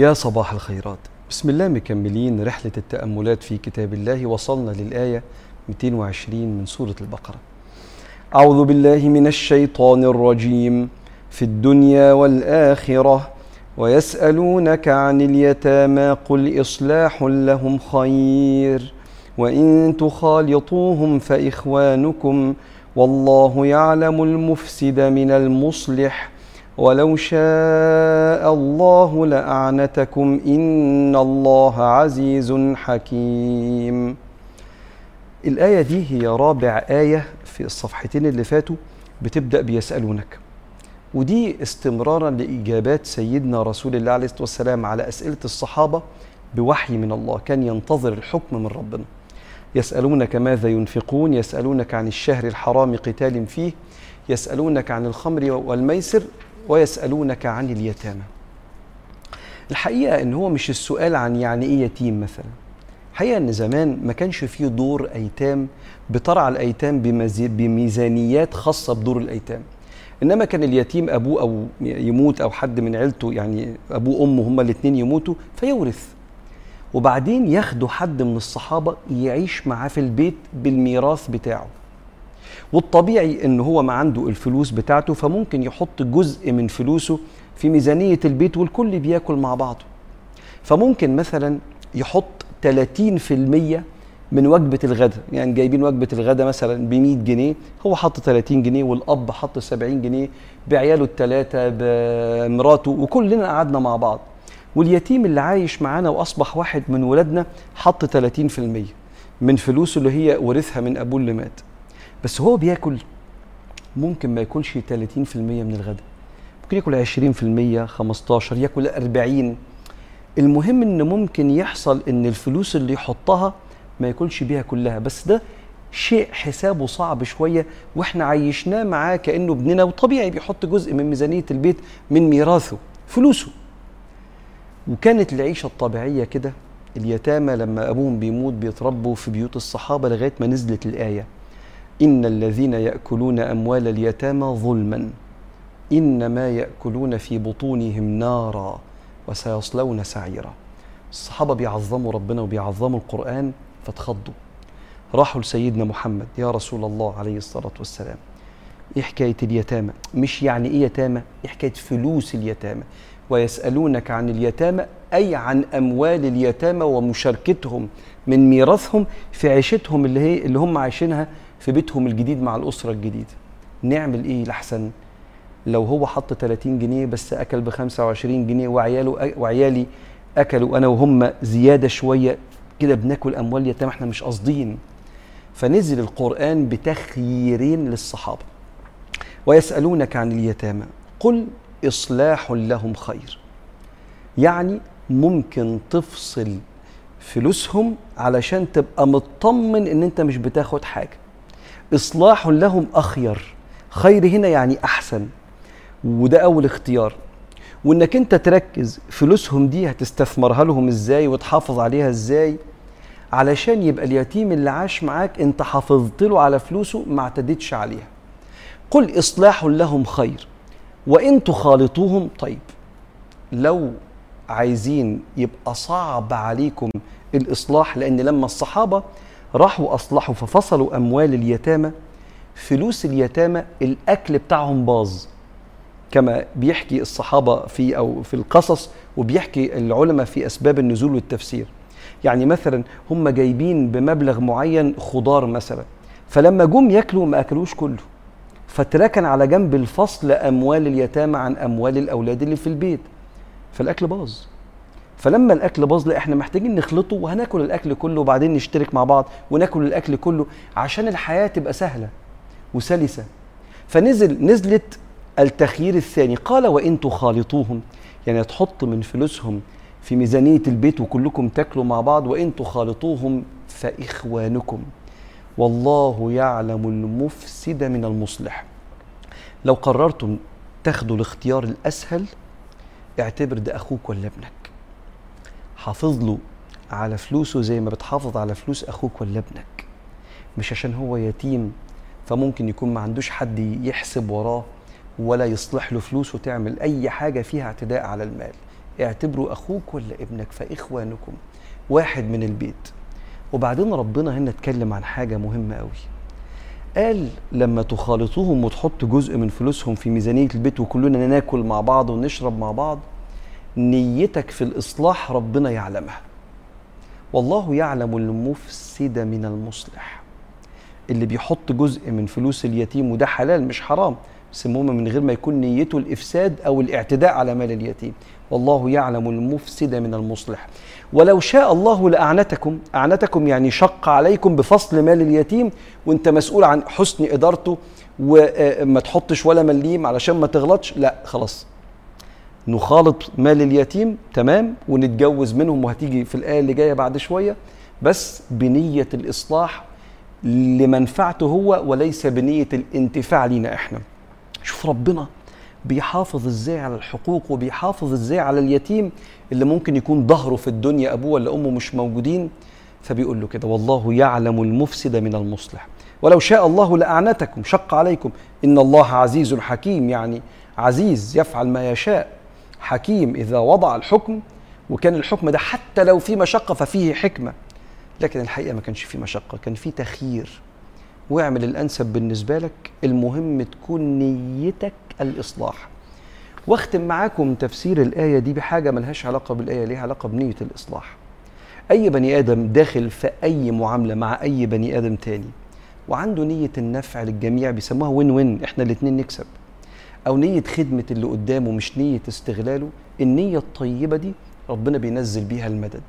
يا صباح الخيرات. بسم الله مكملين رحلة التأملات في كتاب الله وصلنا للآية 220 من سورة البقرة. أعوذ بالله من الشيطان الرجيم. في الدنيا والآخرة ويسألونك عن اليتامى قل إصلاح لهم خير. وإن تخالطوهم فإخوانكم والله يعلم المفسد من المصلح. ولو شاء الله لأعنتكم إن الله عزيز حكيم. الآية دي هي رابع آية في الصفحتين اللي فاتوا بتبدأ بيسألونك. ودي استمرارا لإجابات سيدنا رسول الله عليه الصلاة والسلام على أسئلة الصحابة بوحي من الله. كان ينتظر الحكم من ربنا. يسألونك ماذا ينفقون؟ يسألونك عن الشهر الحرام قتال فيه. يسألونك عن الخمر والميسر. ويسألونك عن اليتامى. الحقيقة إن هو مش السؤال عن يعني إيه يتيم مثلا. الحقيقة إن زمان ما كانش فيه دور أيتام بترعى الأيتام بمزي- بميزانيات خاصة بدور الأيتام. إنما كان اليتيم أبوه أو يموت أو حد من عيلته يعني أبوه وأمه هما الاثنين يموتوا فيورث. وبعدين ياخدوا حد من الصحابة يعيش معاه في البيت بالميراث بتاعه. والطبيعي إن هو ما عنده الفلوس بتاعته فممكن يحط جزء من فلوسه في ميزانية البيت والكل بياكل مع بعضه. فممكن مثلا يحط 30% من وجبة الغداء يعني جايبين وجبة الغداء مثلا ب 100 جنيه هو حط 30 جنيه والأب حط 70 جنيه بعياله الثلاثة بمراته وكلنا قعدنا مع بعض. واليتيم اللي عايش معانا وأصبح واحد من ولادنا حط 30% من فلوسه اللي هي ورثها من أبوه اللي مات. بس هو بياكل ممكن ما ياكلش 30% من الغداء. ممكن ياكل 20% 15 ياكل 40 المهم إن ممكن يحصل إن الفلوس اللي يحطها ما ياكلش بيها كلها. بس ده شيء حسابه صعب شوية وإحنا عيشناه معاه كأنه ابننا وطبيعي بيحط جزء من ميزانية البيت من ميراثه فلوسه. وكانت العيشة الطبيعية كده اليتامى لما أبوهم بيموت بيتربوا في بيوت الصحابة لغاية ما نزلت الآية. ان الذين ياكلون اموال اليتامى ظلما انما ياكلون في بطونهم نارا وسيصلون سعيرا. الصحابة بيعظموا ربنا وبيعظموا القرآن فاتخضوا. راحوا لسيدنا محمد يا رسول الله عليه الصلاة والسلام. إيه حكاية اليتامى؟ مش يعني إيه يتامى؟ إيه حكاية فلوس اليتامى؟ ويسألونك عن اليتامى أي عن أموال اليتامى ومشاركتهم من ميراثهم في عيشتهم اللي هي اللي هم عايشينها في بيتهم الجديد مع الأسرة الجديدة. نعمل إيه لحسن؟ لو هو حط 30 جنيه بس أكل ب 25 جنيه وعياله وعيالي أكلوا أنا وهم زيادة شوية كده بناكل أموال يتامى إحنا مش قاصدين. فنزل القرآن بتخييرين للصحابة. ويسألونك عن اليتامى. قل إصلاح لهم خير. يعني ممكن تفصل فلوسهم علشان تبقى مطمن إن أنت مش بتاخد حاجة. إصلاح لهم أخير. خير هنا يعني أحسن. وده أول اختيار. وإنك أنت تركز فلوسهم دي هتستثمرها لهم إزاي وتحافظ عليها إزاي؟ علشان يبقى اليتيم اللي عاش معاك أنت حافظت له على فلوسه ما اعتدتش عليها. قل إصلاح لهم خير. وإن تخالطوهم طيب لو عايزين يبقى صعب عليكم الإصلاح لأن لما الصحابة راحوا أصلحوا ففصلوا أموال اليتامى. فلوس اليتامى الأكل بتاعهم باظ. كما بيحكي الصحابة في أو في القصص وبيحكي العلماء في أسباب النزول والتفسير. يعني مثلا هم جايبين بمبلغ معين خضار مثلا فلما جم ياكلوا ما أكلوش كله. فتركن على جنب الفصل أموال اليتامى عن أموال الأولاد اللي في البيت. فالأكل باظ. فلما الأكل باظ إحنا محتاجين نخلطه وهناكل الأكل كله وبعدين نشترك مع بعض وناكل الأكل كله عشان الحياة تبقى سهلة وسلسة. فنزل نزلت التخيير الثاني قال وإن تخالطوهم. يعني تحط من فلوسهم في ميزانية البيت وكلكم تاكلوا مع بعض وإن تخالطوهم فإخوانكم. والله يعلم المفسد من المصلح. لو قررتم تاخدوا الاختيار الأسهل اعتبر ده أخوك ولا ابنك. حافظ له على فلوسه زي ما بتحافظ على فلوس أخوك ولا ابنك. مش عشان هو يتيم فممكن يكون ما عندوش حد يحسب وراه ولا يصلح له فلوسه تعمل أي حاجة فيها اعتداء على المال. اعتبروا أخوك ولا ابنك فإخوانكم. واحد من البيت. وبعدين ربنا هنا اتكلم عن حاجة مهمة قوي قال لما تخالطوهم وتحط جزء من فلوسهم في ميزانية البيت وكلنا ناكل مع بعض ونشرب مع بعض نيتك في الإصلاح ربنا يعلمها. والله يعلم المفسد من المصلح. اللي بيحط جزء من فلوس اليتيم وده حلال مش حرام بس من غير ما يكون نيته الإفساد أو الاعتداء على مال اليتيم. والله يعلم المفسد من المصلح. ولو شاء الله لأعنتكم أعنتكم يعني شق عليكم بفصل مال اليتيم وأنت مسؤول عن حسن إدارته وما تحطش ولا مليم علشان ما تغلطش لا خلاص. نخالط مال اليتيم تمام ونتجوز منهم وهتيجي في الآية اللي جاية بعد شوية. بس بنية الإصلاح لمنفعته هو وليس بنية الانتفاع لينا إحنا. شوف ربنا بيحافظ إزاي على الحقوق وبيحافظ إزاي على اليتيم اللي ممكن يكون ظهره في الدنيا أبوه ولا أمه مش موجودين. فبيقول له كده والله يعلم المفسد من المصلح. ولو شاء الله لأعنتكم شق عليكم. إن الله عزيز حكيم يعني عزيز يفعل ما يشاء. حكيم إذا وضع الحكم وكان الحكم ده حتى لو في مشقة ففيه حكمة. لكن الحقيقة ما كانش فيه مشقة كان فيه تخيير. واعمل الأنسب بالنسبة لك المهم تكون نيتك الإصلاح. واختم معاكم تفسير الآية دي بحاجة ملهاش علاقة بالآية ليها علاقة بنية الإصلاح. أي بني آدم داخل في أي معاملة مع أي بني آدم تاني وعنده نية النفع للجميع بيسموها وين وين إحنا الاتنين نكسب. أو نية خدمة اللي قدامه مش نية استغلاله النية الطيبة دي ربنا بينزل بيها المدد.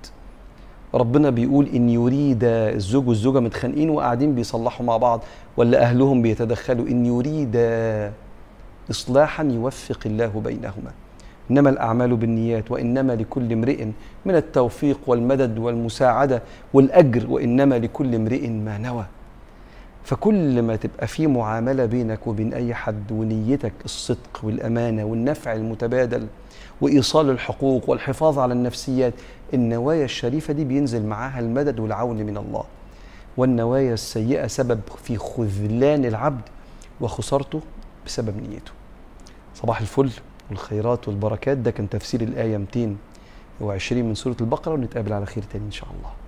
ربنا بيقول إن يريد الزوج والزوجة متخانقين وقاعدين بيصلحوا مع بعض ولا أهلهم بيتدخلوا. إن يريد اصلاحا يوفق الله بينهما. إنما الأعمال بالنيات وإنما لكل امرئ من التوفيق والمدد والمساعدة والأجر وإنما لكل امرئ ما نوى. فكل ما تبقى في معاملة بينك وبين أي حد ونيتك الصدق والأمانة والنفع المتبادل وإيصال الحقوق والحفاظ على النفسيات النوايا الشريفة دي بينزل معاها المدد والعون من الله. والنوايا السيئة سبب في خذلان العبد وخسارته بسبب نيته. صباح الفل والخيرات والبركات. ده كان تفسير الآية 220 من سورة البقرة ونتقابل على خير تاني إن شاء الله.